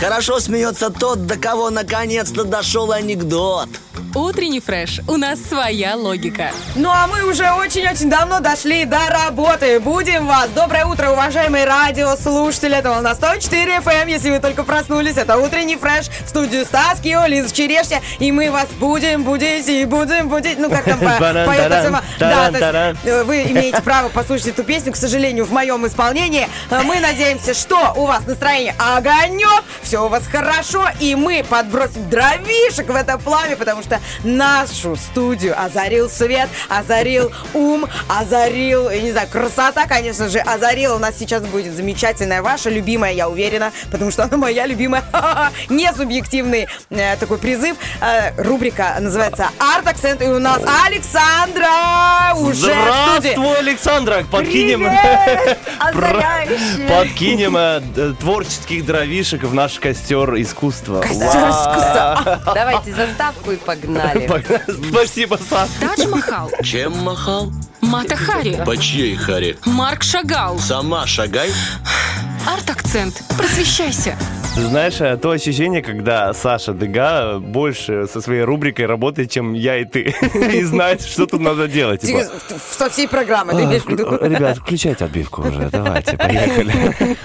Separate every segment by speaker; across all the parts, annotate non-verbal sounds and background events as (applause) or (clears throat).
Speaker 1: Хорошо смеется тот, до кого наконец-то дошел анекдот.
Speaker 2: Утренний фреш. У нас своя логика.
Speaker 3: Ну а мы уже очень-очень давно дошли до работы. Будем вас. Доброе утро, уважаемые радиослушатели. Это волна 104 FM, эм. если вы только проснулись. Это утренний фреш в студию Стас, Кио, Лиза Черешня. И мы вас будем будить и будем будить. Ну как там по- (laughs) поет сама- Да, то есть, э, вы имеете право послушать эту песню, к сожалению, в моем исполнении. Э, Мы надеемся, что у вас настроение огонек, все у вас хорошо, и мы подбросим дровишек в это пламя, потому что нашу студию озарил свет, озарил ум, озарил, я не знаю, красота, конечно же, озарил. У нас сейчас будет замечательная ваша любимая, я уверена, потому что она моя любимая, (laughs) не субъективный э, такой призыв. Э, рубрика называется «Арт-акцент», и у нас Александра уже.
Speaker 4: Здравствуй, Александра! Подкинем,
Speaker 3: Привет! (laughs)
Speaker 4: Подкинем э, творческих дровишек в наш костер искусства.
Speaker 3: Костер искусства. (laughs)
Speaker 5: Давайте заставку и погнали. (laughs)
Speaker 4: Спасибо, Саш.
Speaker 2: Тадж Махал,
Speaker 1: Чем махал?
Speaker 2: Мата Хари,
Speaker 1: По чьей харе?
Speaker 2: Марк Шагал,
Speaker 1: Сама шагай.
Speaker 2: арт-акцент. Просвещайся.
Speaker 4: Ты знаешь, э, то ощущение, когда Саша Дега больше со своей рубрикой работает, чем я и ты. (laughs) И знает, что тут надо делать. Типа,
Speaker 3: Со всей программы, виду?
Speaker 4: Ребят, включайте отбивку уже, давайте, поехали.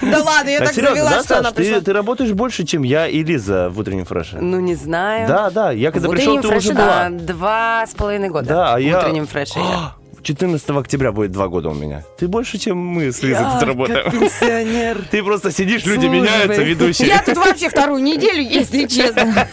Speaker 4: (laughs)
Speaker 3: Да ладно, я
Speaker 4: А
Speaker 3: так завела, что она пришла.
Speaker 4: ты работаешь больше, чем я и Лиза в утреннем фреше.
Speaker 5: Ну, не знаю.
Speaker 4: Да, да, я когда пришел, ты уже была.
Speaker 5: два с половиной года.
Speaker 4: Да, а
Speaker 5: в утреннем фреше я. (gasps)
Speaker 4: 14 октября будет два года у меня. Ты больше, чем мы с Лизой тут работаем.
Speaker 5: пенсионер. (laughs)
Speaker 4: Ты просто сидишь, люди
Speaker 5: Службы.
Speaker 4: меняются, ведущие.
Speaker 3: Я тут вообще вторую неделю, если честно.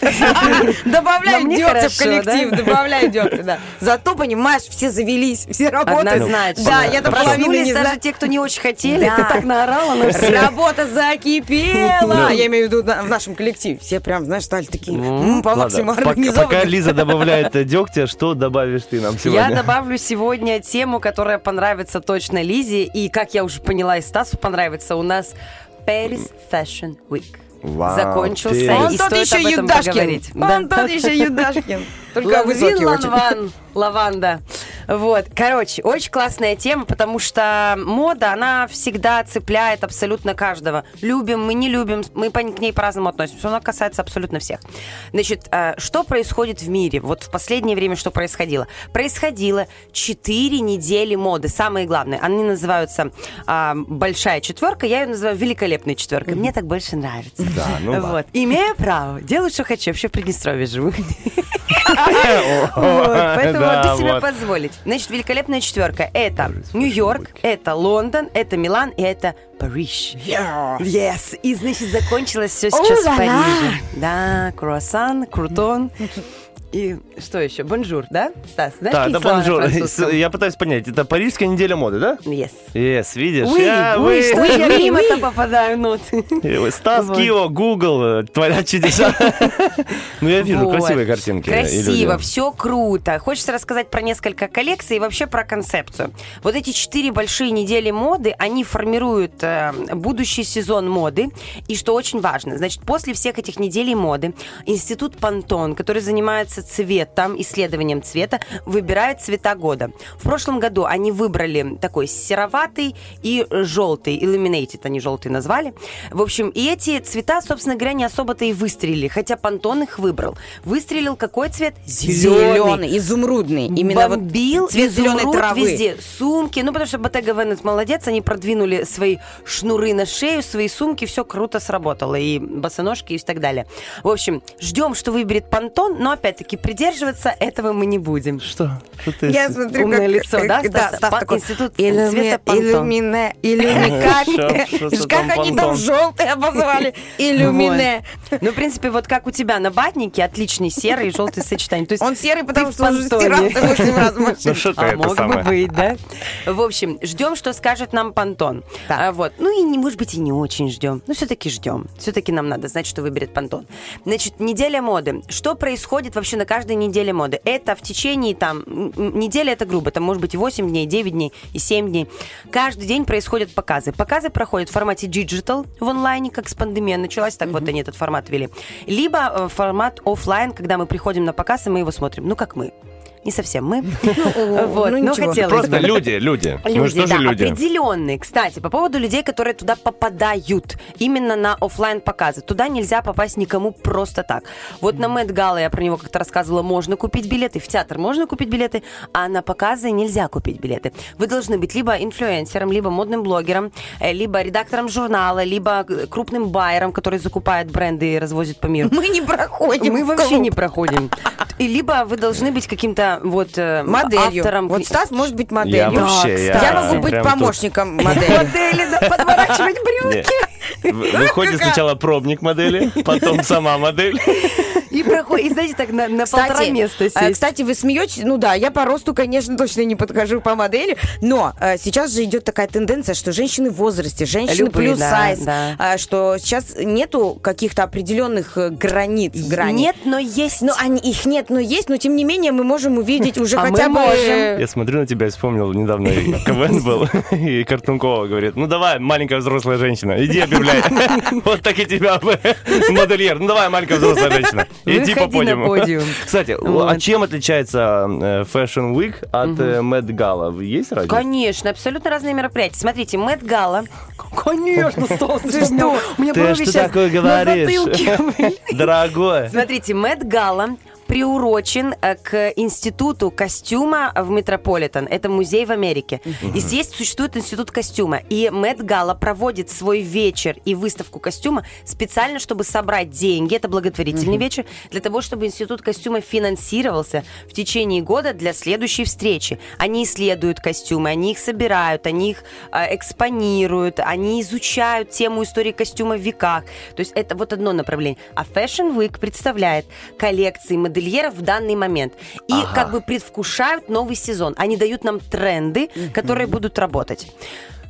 Speaker 3: Добавляю дегтя в коллектив, добавляю дегтя, да. Зато, понимаешь, все завелись, все работают.
Speaker 5: Однозначно.
Speaker 3: Да, я-то не
Speaker 5: даже те, кто не очень хотели.
Speaker 3: Да.
Speaker 5: Ты так наорала на всех.
Speaker 3: Работа закипела. Я имею в виду в нашем коллективе. Все прям, знаешь, стали такие м, по максимуму
Speaker 4: пока. Лиза добавляет дегтя, что добавишь ты нам сегодня?
Speaker 5: Я добавлю сегодня тему, которая понравится точно Лизе, и, как я уже поняла, и Стасу понравится, у нас Paris Fashion Week.
Speaker 4: Вау,
Speaker 5: Закончился.
Speaker 3: Он
Speaker 5: и
Speaker 3: тот еще Юдашкин.
Speaker 5: поговорить.
Speaker 3: Он тот еще (laughs) Юдашкин. Только
Speaker 5: Лавин. Ланван, (laughs) лаванда. Вот, короче, очень классная тема, потому что мода, она всегда цепляет абсолютно каждого. Любим, мы не любим, мы по- к ней по-разному относимся. Она касается абсолютно всех. Значит, э, что происходит в мире? Вот в последнее время что происходило? Происходило 4 недели моды. Самые главные. Они называются а, «Большая четверка», я ее называю «Великолепной четверкой». Мне так больше нравится.
Speaker 4: Да, ну.
Speaker 5: Вот. Имею право. Делаю, что хочу. Вообще в Приднестровье живу. (laughs) Поэтому могу себе позволить. Значит, великолепная четверка. Это Нью-Йорк, это Лондон, это Милан и это Париж. Yes. И, значит, закончилось все сейчас в. Париже. Да, круассан, крутон. И что еще? Бонжур, да, Стас? Знаешь,
Speaker 4: Да,
Speaker 5: на
Speaker 4: бонжур. Я пытаюсь понять, это парижская неделя моды, да?
Speaker 5: Yes.
Speaker 4: Yes, видишь?
Speaker 5: Ой,
Speaker 4: Я-
Speaker 5: ой,
Speaker 4: вы-
Speaker 5: что я мимо-то попадаю ноты.
Speaker 4: Э, Стас,
Speaker 5: Вот.
Speaker 4: Кио, Google э, творят чудеса. (laughs) Ну, я вижу
Speaker 5: Вот.
Speaker 4: красивые картинки.
Speaker 5: Красиво, все круто. Хочется рассказать про несколько коллекций и вообще про концепцию. Вот эти четыре большие недели моды, они формируют э, будущий сезон моды. И что очень важно, значит, после всех этих неделей моды Институт Пантон, который занимается цветом, исследованием цвета, выбирает цвета года. В прошлом году они выбрали такой сероватый и желтый, illuminated они желтый назвали. В общем, и эти цвета, собственно говоря, не особо-то и выстрелили, хотя Пантон их выбрал. Выстрелил какой цвет?
Speaker 3: Зеленый, изумрудный. Именно вот
Speaker 5: Бомбил
Speaker 3: цвет зеленой травы.
Speaker 5: везде. Сумки. Ну, потому что Bottega Veneta молодец, они продвинули свои шнуры на шею, свои сумки, все круто сработало. И босоножки, и так далее. В общем, ждем, что выберет Пантон, но, опять-таки, придерживаться этого мы не будем.
Speaker 4: Что? Что ты-
Speaker 3: Я смотрю,
Speaker 5: Умное
Speaker 3: как,
Speaker 5: лицо,
Speaker 3: как-
Speaker 5: да,
Speaker 3: да,
Speaker 5: Стаса?
Speaker 3: Стас такой,
Speaker 5: Институт
Speaker 3: «Иллюми-
Speaker 5: цвета Пантон».
Speaker 3: Иллюмине, иллюми, (laughs) как, они там желтые обозвали, (laughs) иллюмине.
Speaker 5: Ну, в принципе, вот как у тебя на батнике, отличный серый и желтый сочетание. То есть
Speaker 3: Он серый, потому что он уже стирался 8 раз в (laughs)
Speaker 4: Ну,
Speaker 5: А мог бы быть, да? В общем, ждем, что скажет нам Пантон. А, вот. Ну и, не, может быть, и не очень ждем. Но все-таки ждем. Все-таки нам надо знать, что выберет Пантон. Значит, неделя моды. Что происходит вообще на каждой неделе моды? Это в течение там... Неделя это грубо. Там может быть и 8 дней, 9 дней, и 7 дней. Каждый день происходят показы. Показы проходят в формате digital в онлайне, как с пандемией началась, так вот они этот формат ввели. Либо э, формат оффлайн, когда мы приходим на показ, и мы его смотрим. Ну, как мы. Не совсем мы. (laughs) (laughs)
Speaker 3: ну,
Speaker 5: Вот, но хотелось
Speaker 4: Просто люди, люди. Мы же
Speaker 5: Люди,
Speaker 4: тоже
Speaker 5: да,
Speaker 4: люди.
Speaker 5: определенные. Кстати, по поводу людей, которые туда попадают, именно на оффлайн показы. Туда нельзя попасть никому просто так. Вот на Мэтт Гала, я про него как-то рассказывала, можно купить билеты, в театр можно купить билеты, а на показы нельзя купить билеты. Вы должны быть либо инфлюенсером, либо модным блогером, э, либо редактором журнала, либо э, крупным байером, который закупает бренды и развозит по миру.
Speaker 3: Мы не проходим.
Speaker 5: Мы
Speaker 3: в
Speaker 5: вообще
Speaker 3: клуб.
Speaker 5: не проходим. (laughs) И либо вы должны быть каким-то вот э,
Speaker 3: Моделью.
Speaker 5: автором.
Speaker 3: Вот Стас может быть
Speaker 4: Я
Speaker 3: моделью.
Speaker 4: вообще,
Speaker 3: Я
Speaker 4: я
Speaker 3: могу быть
Speaker 4: прям тут-
Speaker 3: помощником (laughs) модели.
Speaker 5: Модели, да, подворачивать брюки.
Speaker 4: Выходит сначала пробник модели, потом сама модель.
Speaker 5: И проходит, и знаете, так на, на полтора места
Speaker 3: э,
Speaker 5: сесть.
Speaker 3: кстати, вы смеетесь? Ну да, я по росту, конечно, точно не подхожу по модели, но э, сейчас же идет такая тенденция, что женщины в возрасте, женщины
Speaker 5: Любые,
Speaker 3: плюс
Speaker 5: да,
Speaker 3: сайз,
Speaker 5: да.
Speaker 3: э, что сейчас нету каких-то определенных э, границ, граней.
Speaker 5: Нет, но есть.
Speaker 3: Ну, они, их нет, но есть, но тем не менее мы можем увидеть уже
Speaker 5: А мы
Speaker 3: хотя бы...
Speaker 5: можем.
Speaker 4: Я смотрю на тебя и вспомнил, недавно КВН был, (laughs) и Картункова говорит, ну давай, маленькая взрослая женщина, иди объявляй. (laughs) Вот так и тебя (laughs) модельер. Ну давай, маленькая взрослая женщина, иди по
Speaker 5: Выходи на
Speaker 4: подиуму.
Speaker 5: подиум.
Speaker 4: Кстати,
Speaker 5: Вот.
Speaker 4: а чем отличается э, Fashion Week от э, Mad Gala? Есть разница?
Speaker 5: Конечно, абсолютно разные мероприятия. Смотрите, Мэтт Гала. Конечно, (laughs) ты что? У меня
Speaker 4: Ты что такое говоришь? (laughs) Дорогой.
Speaker 5: Смотрите, Мэтт Гала приурочен э, к институту костюма в Метрополитен. Это музей в Америке. И здесь существует институт костюма. И Мэтт Гала проводит свой вечер и выставку костюма специально, чтобы собрать деньги. Это благотворительный вечер. Для того, чтобы институт костюма финансировался в течение года для следующей встречи. Они исследуют костюмы, они их собирают, они их э, экспонируют, они изучают тему истории костюма в веках. То есть это вот одно направление. А Fashion Week представляет коллекции модельеров в данный момент. И
Speaker 4: Ага.
Speaker 5: как бы предвкушают новый сезон. Они дают нам тренды, которые будут работать.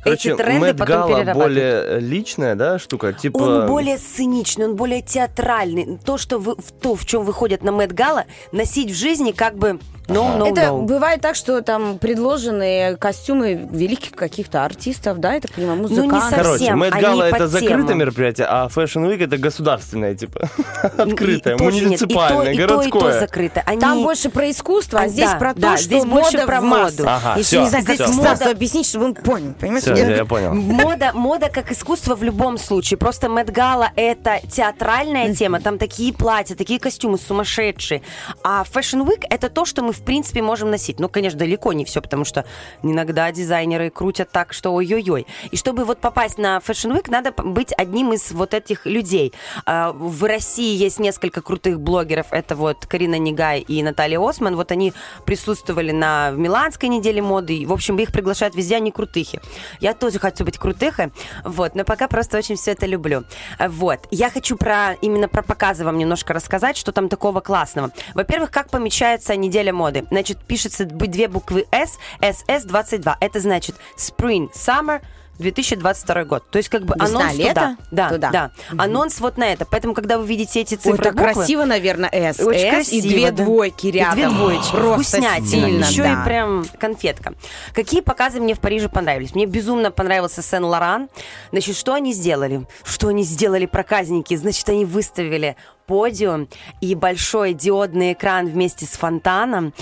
Speaker 4: Короче,
Speaker 5: Эти тренды
Speaker 4: Mad
Speaker 5: потом перерабатывают.
Speaker 4: более личная, да, штука? Типа...
Speaker 5: Он более сценичный, он более театральный. То, что вы, в то, в чем выходят на Мэтт Гала, носить в жизни как бы no, no,
Speaker 3: Это
Speaker 5: no.
Speaker 3: бывает так, что там предложены костюмы великих каких-то артистов, да, я так понимаю, музыкантов.
Speaker 5: совсем.
Speaker 4: Короче, Mad
Speaker 5: они
Speaker 4: Gala
Speaker 5: по
Speaker 4: это закрытое
Speaker 5: темам.
Speaker 4: мероприятие, а Fashion Week это государственное, типа, (laughs) открытое, муниципальное,
Speaker 5: и то, и то, и то
Speaker 4: городское.
Speaker 5: закрыто. Они...
Speaker 3: Там больше про искусство, а
Speaker 5: А,
Speaker 3: здесь
Speaker 5: да,
Speaker 3: про то,
Speaker 5: да,
Speaker 3: что
Speaker 5: здесь больше
Speaker 3: мода
Speaker 5: про
Speaker 3: в массу.
Speaker 5: моду.
Speaker 4: Ага,
Speaker 3: Еще
Speaker 4: всё,
Speaker 3: не знаю, как
Speaker 5: Здесь
Speaker 3: Стасу
Speaker 5: мода-
Speaker 3: объяснить, чтобы он понял. Понимаешь?
Speaker 4: Все,
Speaker 3: Я-
Speaker 4: я понял.
Speaker 5: Мода, мода как искусство в любом случае. Просто Мэтт Гала это театральная тема. Там такие платья, такие костюмы сумасшедшие. А Fashion Week это то, что мы в принципе можем носить. Ну, конечно, далеко не все, потому что иногда дизайнеры крутят так, что ой-ой-ой. И чтобы вот попасть на Fashion Week, надо быть одним из вот этих людей. А, В России есть несколько крутых блогеров. Это вот Карина Негай и Наталья Осман. Вот они присутствовали на Миланской неделе моды. В общем, их приглашают везде, они крутыхи. Я тоже хочу быть крутыхой. Вот, но пока просто очень все это люблю. Вот. Я хочу про именно про показы вам немножко рассказать, что там такого классного. Во-первых, как помечается неделя моды. Значит, пишется две буквы S, SS22. Это значит Spring, Summer, 2022 год. То есть как бы
Speaker 3: Весна,
Speaker 5: анонс
Speaker 3: лето?
Speaker 5: туда. Да,
Speaker 3: Туда.
Speaker 5: да. Анонс вот на это. Поэтому, когда вы видите эти
Speaker 3: Ой,
Speaker 5: цифры,
Speaker 3: так
Speaker 5: буквы,
Speaker 3: красиво, наверное, S,
Speaker 5: очень
Speaker 3: S
Speaker 5: красиво,
Speaker 3: и две
Speaker 5: да.
Speaker 3: двойки
Speaker 5: И
Speaker 3: рядом.
Speaker 5: две двоечки.
Speaker 3: Просто
Speaker 5: Вкуснятина. Еще
Speaker 3: да.
Speaker 5: и прям конфетка. Какие показы мне в Париже понравились? Мне безумно понравился Сен-Лоран. Значит, что они сделали? Что они сделали проказники? Значит, они выставили подиум и большой диодный экран вместе с фонтаном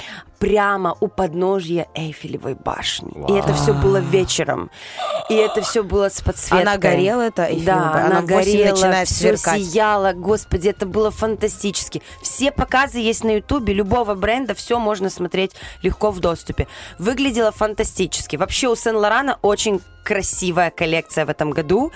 Speaker 5: прямо у подножья Эйфелевой башни. И это все было вечером. И это все было с подсветкой.
Speaker 3: Она горела, эта Эйфелева
Speaker 5: Да, она
Speaker 3: она
Speaker 5: горела,
Speaker 3: начинает
Speaker 5: все
Speaker 3: сверкать.
Speaker 5: сияло. Господи, это было фантастически. Все показы есть на Ютубе, любого бренда, все можно смотреть легко в доступе. Выглядело фантастически. Вообще у Сен-Лорана очень красивая коллекция в этом году.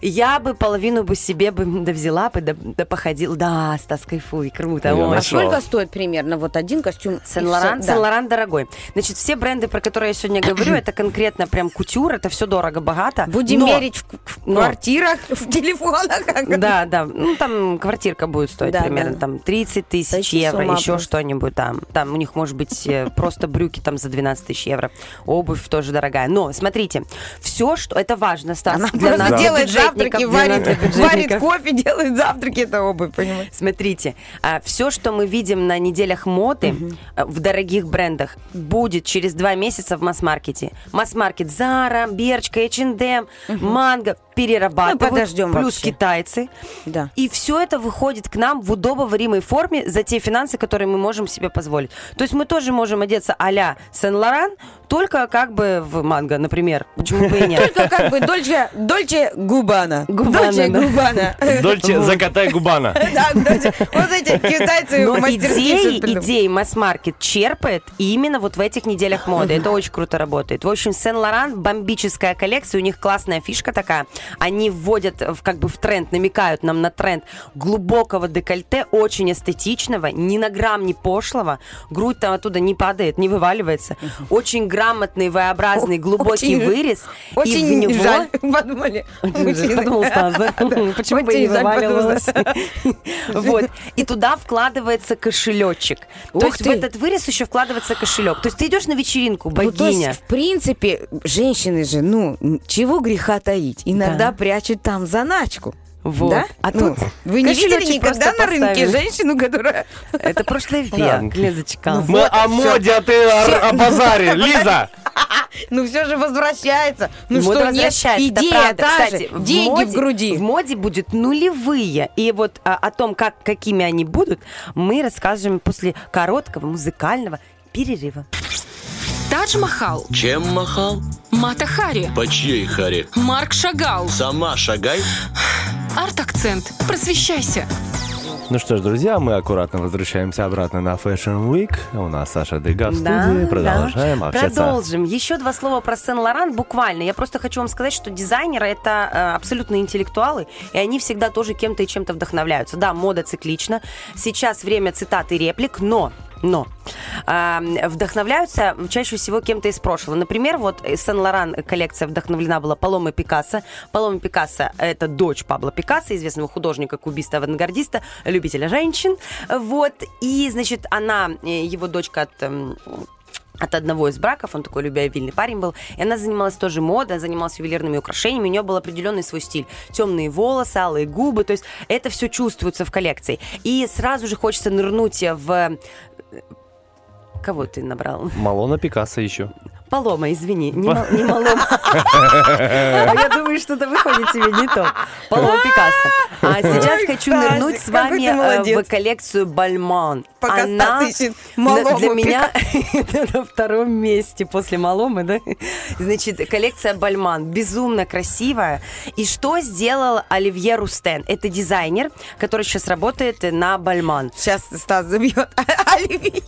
Speaker 5: Я бы половину бы себе бы да взяла бы, да, да походила. Да, Стас, кайфуй, круто.
Speaker 4: Я
Speaker 5: Ой,
Speaker 3: А сколько стоит примерно вот один костюм?
Speaker 5: Сен-Лоран?
Speaker 3: Да.
Speaker 5: Сен-Лоран дорогой. Значит, все бренды, про которые я сегодня говорю, (clears throat) это конкретно прям кутюр, это все дорого-богато.
Speaker 3: Будем
Speaker 5: Но-
Speaker 3: мерить в, в
Speaker 5: но-
Speaker 3: квартирах, в телефонах.
Speaker 5: Да, да. Ну, там квартирка будет стоить
Speaker 3: Да,
Speaker 5: примерно
Speaker 3: да.
Speaker 5: там 30 тысяч евро, еще
Speaker 3: просто.
Speaker 5: что-нибудь там. Там у них может быть э, просто брюки там за 12 тысяч евро. Обувь тоже дорогая. Но, смотрите, все, что... Это важно, Стас,
Speaker 3: Она
Speaker 5: для
Speaker 3: просто
Speaker 5: нас,
Speaker 3: делает завтраки, варит, варит кофе, делает завтраки, это обувь, понимаешь?
Speaker 5: Смотрите, все, что мы видим на неделях моды э, в дорогих брендах, будет через два месяца в масс-маркете. Масс-маркет Zara, Берчка, H&M, Манго. Перерабатывают,
Speaker 3: Ну, подождем
Speaker 5: плюс
Speaker 3: вообще.
Speaker 5: китайцы.
Speaker 3: Да.
Speaker 5: И все это выходит к нам в удобоваримой форме за те финансы, которые мы можем себе позволить. То есть мы тоже можем одеться а-ля Сен-Лоран, только как бы в Mango, например. Почему бы и нет?
Speaker 3: Только как бы Дольче, Дольче Губана. Дольче. Губана.
Speaker 4: Дольче, закатай губана. (laughs)
Speaker 3: Да. Вот эти китайцы
Speaker 5: Но
Speaker 3: мастерски
Speaker 5: идеи масс-маркет черпает именно вот в этих неделях моды. Это очень круто работает. В общем, Сен-Лоран бомбическая коллекция, у них классная фишка такая. Они вводят в, как бы в тренд, намекают нам на тренд глубокого декольте, очень эстетичного, ни на грамм не пошлого. Грудь там оттуда не падает, не вываливается. Очень грамотный, V-образный, глубокий
Speaker 3: Очень-
Speaker 5: вырез. и в
Speaker 3: Очень
Speaker 5: него...
Speaker 3: жаль, (laughs) подумали. мужчины.
Speaker 5: Подумал Стас, (laughs) да? Почему бы не
Speaker 3: Очень жаль,
Speaker 5: вываливалось? Вот. И туда вкладывается кошелечек. То есть в этот вырез еще вкладывается кошелек. То есть ты идешь на вечеринку,
Speaker 3: Ну,
Speaker 5: богиня.
Speaker 3: в принципе, женщины же, ну, чего греха таить? Иногда
Speaker 5: Да.
Speaker 3: прячут там заначку.
Speaker 5: Вот.
Speaker 3: Да?
Speaker 5: А
Speaker 3: Ну,
Speaker 5: тут
Speaker 3: вы не видели никогда
Speaker 5: просто
Speaker 3: на рынке женщину, которая...
Speaker 5: Это прошлый век, Лизочка.
Speaker 4: Мы о моде, а ты о, о базаре. (laughs) Лиза! (laughs)
Speaker 3: Ну все же возвращается. Ну
Speaker 5: Мода
Speaker 3: что, нет, идея та
Speaker 5: Кстати,
Speaker 3: же,
Speaker 5: в
Speaker 3: деньги
Speaker 5: моде-
Speaker 3: в груди.
Speaker 5: В моде будет нулевые. И вот а, о том, как, какими они будут, мы расскажем после короткого музыкального перерыва.
Speaker 2: Тадж-Махал,
Speaker 1: Чем махал?
Speaker 2: Мата Хари,
Speaker 1: По чьей харе?
Speaker 2: Марк Шагал,
Speaker 1: Сама шагай.
Speaker 2: Арт-акцент. Просвещайся.
Speaker 4: Ну что ж, друзья, мы аккуратно возвращаемся обратно на Fashion Week. У нас Саша Дега в студии. Продолжаем общаться.
Speaker 5: Продолжим. Еще два слова про Сен-Лоран буквально. Я просто хочу вам сказать, что дизайнеры это э, абсолютно интеллектуалы, и они всегда тоже кем-то и чем-то вдохновляются. Да, мода циклична. Сейчас время цитат и реплик, но но э, вдохновляются чаще всего кем-то из прошлого. Например, вот Сен-Лоран коллекция вдохновлена была Паломой Пикассо. Палома Пикассо – это дочь Пабло Пикассо, известного художника, кубиста, авангардиста, любителя женщин. Вот. И, значит, она, э, его дочка от эм, от одного из браков, он такой любвеобильный парень был, и она занималась тоже модой, занималась ювелирными украшениями, у нее был определенный свой стиль. Темные волосы, алые губы, то есть это все чувствуется в коллекции. И сразу же хочется нырнуть в... Кого ты набрал?
Speaker 4: Малона Пикассо еще.
Speaker 5: Палома, извини, не, не Малома. А Я думаю, что-то выходит тебе не то. Палома Пикассо. А сейчас хочу нырнуть с вами э, в коллекцию Бальмон.
Speaker 3: Пока
Speaker 5: Она для меня (laughs) на втором месте после Маломы, да? Значит, коллекция Бальман безумно красивая. И что сделал Оливье Рустен? Это дизайнер, который сейчас работает на Бальман.
Speaker 3: Сейчас Стас забьет (laughs) Оливье.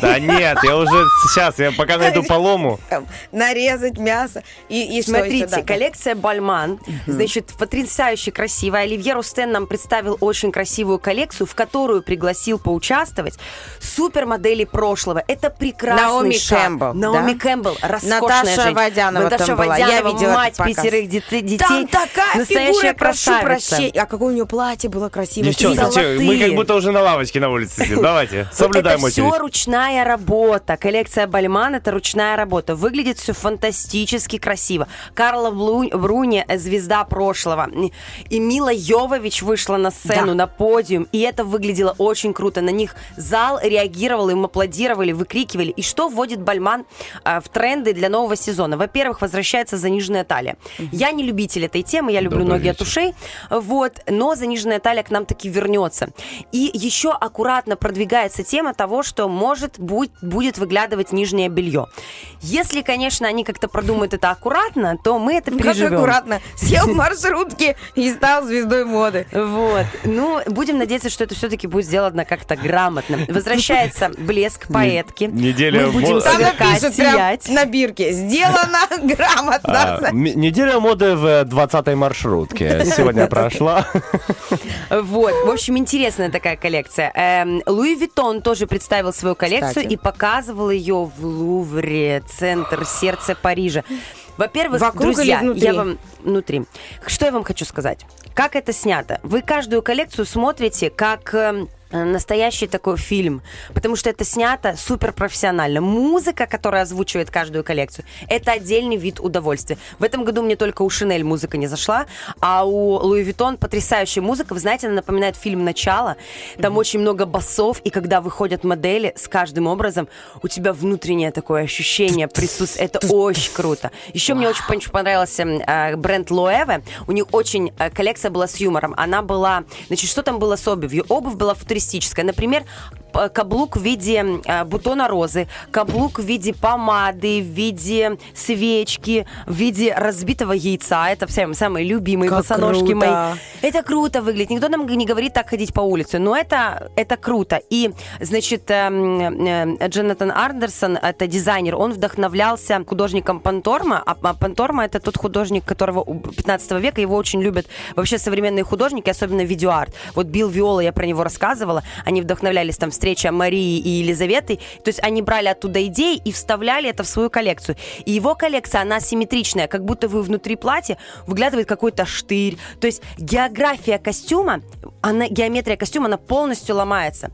Speaker 4: Да нет, я уже сейчас, я пока найду (laughs) полому.
Speaker 3: Там, нарезать мясо. И, и
Speaker 5: Смотрите,
Speaker 3: да, да.
Speaker 5: коллекция Бальман, значит, потрясающе красивая. Оливье Рустен нам представил очень красивую коллекцию, в которую пригласил поучаствовать супермодели прошлого. Это прекрасный
Speaker 3: Наоми
Speaker 5: шаг.
Speaker 3: Кэмпбелл,
Speaker 5: Наоми
Speaker 3: да?
Speaker 5: Кэмпбелл, роскошная
Speaker 3: Наташа
Speaker 5: женщина.
Speaker 3: Водянова
Speaker 5: Наташа
Speaker 3: там была. Я
Speaker 5: Водянова,
Speaker 3: видела
Speaker 5: мать пятерых дете- детей.
Speaker 3: Там такая
Speaker 5: настоящая
Speaker 3: фигура, прошу
Speaker 5: красавица.
Speaker 3: прощения. А какое у нее платье было красивое.
Speaker 4: Девчонки, мы как будто уже на лавочке на улице сидим. Давайте, (laughs) соблюдаем
Speaker 5: это
Speaker 4: очередь.
Speaker 5: все ручная работа. Коллекция Бальман это ручная работа. Выглядит все фантастически красиво. Карла Блу- Бруни, э, звезда прошлого. И Мила Йовович вышла на сцену,
Speaker 3: Да.
Speaker 5: на подиум. И это выглядело очень круто. На них зал реагировал, им аплодировали, выкрикивали. И что вводит Бальман э, в тренды для нового сезона? Во-первых, возвращается заниженная талия. Я не любитель этой темы, я люблю
Speaker 4: Добрый
Speaker 5: ноги от
Speaker 4: вечер.
Speaker 5: ушей. Вот, но заниженная талия к нам таки вернется. И еще аккуратно продвигается тема того, что может будь, будет выглядывать нижнее белье. Если, конечно, они как-то продумают это аккуратно, то мы это
Speaker 3: Ну, Как
Speaker 5: переживем.
Speaker 3: аккуратно. Сел в (laughs) маршрутке и стал звездой моды.
Speaker 5: Вот. Ну, будем надеяться, что это все-таки будет сделано как-то грамотно. Возвращается блеск поэтки.
Speaker 4: неделя
Speaker 5: Мы будем
Speaker 4: мод-
Speaker 3: прям
Speaker 5: сиять.
Speaker 3: на бирке. Сделано (laughs) грамотно.
Speaker 4: А, неделя моды в 20-й маршрутке. Сегодня прошла. (laughs)
Speaker 5: Вот, в общем, интересная такая коллекция. Эм, Луи Виттон тоже представил свою коллекцию и показывал ее в Лувре, центр, сердце Парижа. Во-первых,
Speaker 3: Вокруг
Speaker 5: друзья,
Speaker 3: или внутри?
Speaker 5: я вам внутри. Что я вам хочу сказать? Как это снято? Вы каждую коллекцию смотрите как эм, настоящий такой фильм, потому что это снято супер профессионально. Музыка, которая озвучивает каждую коллекцию, это отдельный вид удовольствия. В этом году мне только у Шинель музыка не зашла, а у Луи Виттон потрясающая музыка. Вы знаете, она напоминает фильм «Начало». Там очень много басов, и когда выходят модели с каждым образом, у тебя внутреннее такое ощущение присутствия. Это очень круто. Еще мне очень пон- понравился э, бренд Loewe. У них очень э, коллекция была с юмором. Она была... Значит, что там было с обувью? Обувь была футуристическая. Например, п- каблук в виде э, бутона розы, каблук в виде помады, в виде свечки, в виде разбитого яйца. Это все самые любимые
Speaker 3: Как
Speaker 5: босоножки
Speaker 3: круто.
Speaker 5: мои. Это круто выглядит. Никто нам не говорит так ходить по улице, но это, это круто. И, значит, эм, э, Джонатан Андерсон, это дизайнер, он вдохновлялся художником Панторма, а а Панторма это тот художник, которого у 15 века, его очень любят вообще современные художники, особенно видеоарт. Вот Билл Виола, я про него рассказывала, они вдохновлялись там встреча Марии и Елизаветы, то есть они брали оттуда идеи и вставляли это в свою коллекцию. И его коллекция, она симметричная, как будто вы внутри платья выглядывает какой-то штырь. То есть география костюма, она, геометрия костюма, она полностью ломается.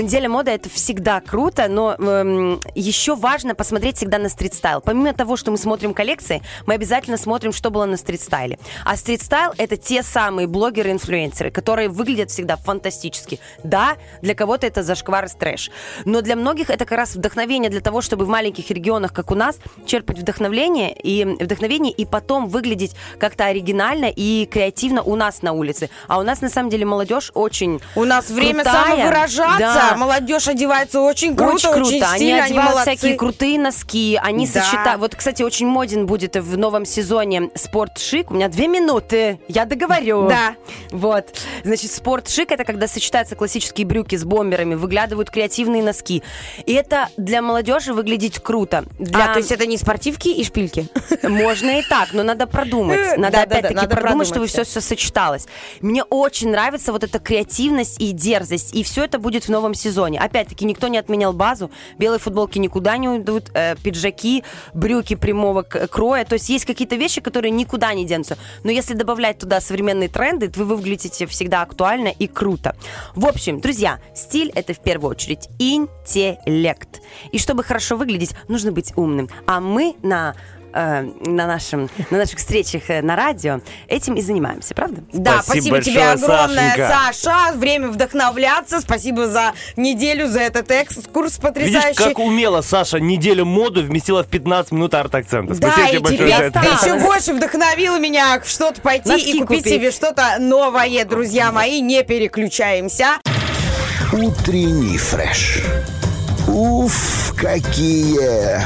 Speaker 5: Неделя моды это всегда круто, но эм, еще важно посмотреть всегда на стрит-стайл. Помимо того, что мы смотрим коллекции, мы обязательно смотрим, что было на стрит-стайле. А стрит-стайл это те самые блогеры-инфлюенсеры, которые выглядят всегда фантастически. Да, для кого-то это зашквар и трэш. Но для многих это как раз вдохновение для того, чтобы в маленьких регионах, как у нас, черпать вдохновение и вдохновение и потом выглядеть как-то оригинально и креативно у нас на улице. А у нас на самом деле молодежь очень
Speaker 3: У нас время
Speaker 5: крутая.
Speaker 3: самовыражаться.
Speaker 5: Да.
Speaker 3: Молодежь одевается очень круто,
Speaker 5: очень
Speaker 3: очень,
Speaker 5: круто. они
Speaker 3: стильно, они
Speaker 5: одевают
Speaker 3: молодцы.
Speaker 5: всякие крутые носки. Они
Speaker 3: Да.
Speaker 5: сочетают. Вот, кстати, очень моден будет в новом сезоне спорт-шик. У меня две минуты. Я договорю.
Speaker 3: Да.
Speaker 5: Вот. Значит, спорт-шик это когда сочетаются классические брюки с бомберами, выглядывают креативные носки. И это для молодежи выглядит круто. Для...
Speaker 3: А, то есть это не спортивки и шпильки?
Speaker 5: Можно и так, но надо продумать. (laughs) Надо опять-таки продумать, чтобы все, все сочеталось. Мне очень нравится вот эта креативность и дерзость. И все это будет в новом сезоне. Опять-таки, никто не отменял базу. Белые футболки никуда не уйдут. э, пиджаки, брюки прямого кроя. То есть есть какие-то вещи, которые никуда не денутся. Но если добавлять туда современные тренды, то вы выглядите всегда актуально и круто. В общем, друзья, стиль это в первую очередь интеллект. И чтобы хорошо выглядеть, нужно быть умным. А мы на э, на, нашем, на наших встречах э, на радио этим и занимаемся, правда?
Speaker 3: Да,
Speaker 4: Спасибо
Speaker 3: спасибо тебе огромное,
Speaker 4: Сашенька.
Speaker 3: Саша. Время вдохновляться. Спасибо за неделю, за этот экскурс
Speaker 4: Видишь,
Speaker 3: потрясающий.
Speaker 4: как умело Саша неделю моду вместила в 15 минут арт-акцента.
Speaker 3: Да,
Speaker 4: Спасибо
Speaker 3: и
Speaker 4: тебе большое
Speaker 3: тебе
Speaker 4: за это.
Speaker 3: еще больше вдохновила меня что-то пойти
Speaker 5: Носки
Speaker 3: и купить
Speaker 5: купить.
Speaker 3: себе что-то новое, друзья мои. Не переключаемся.
Speaker 6: Утренний фреш. Уф, какие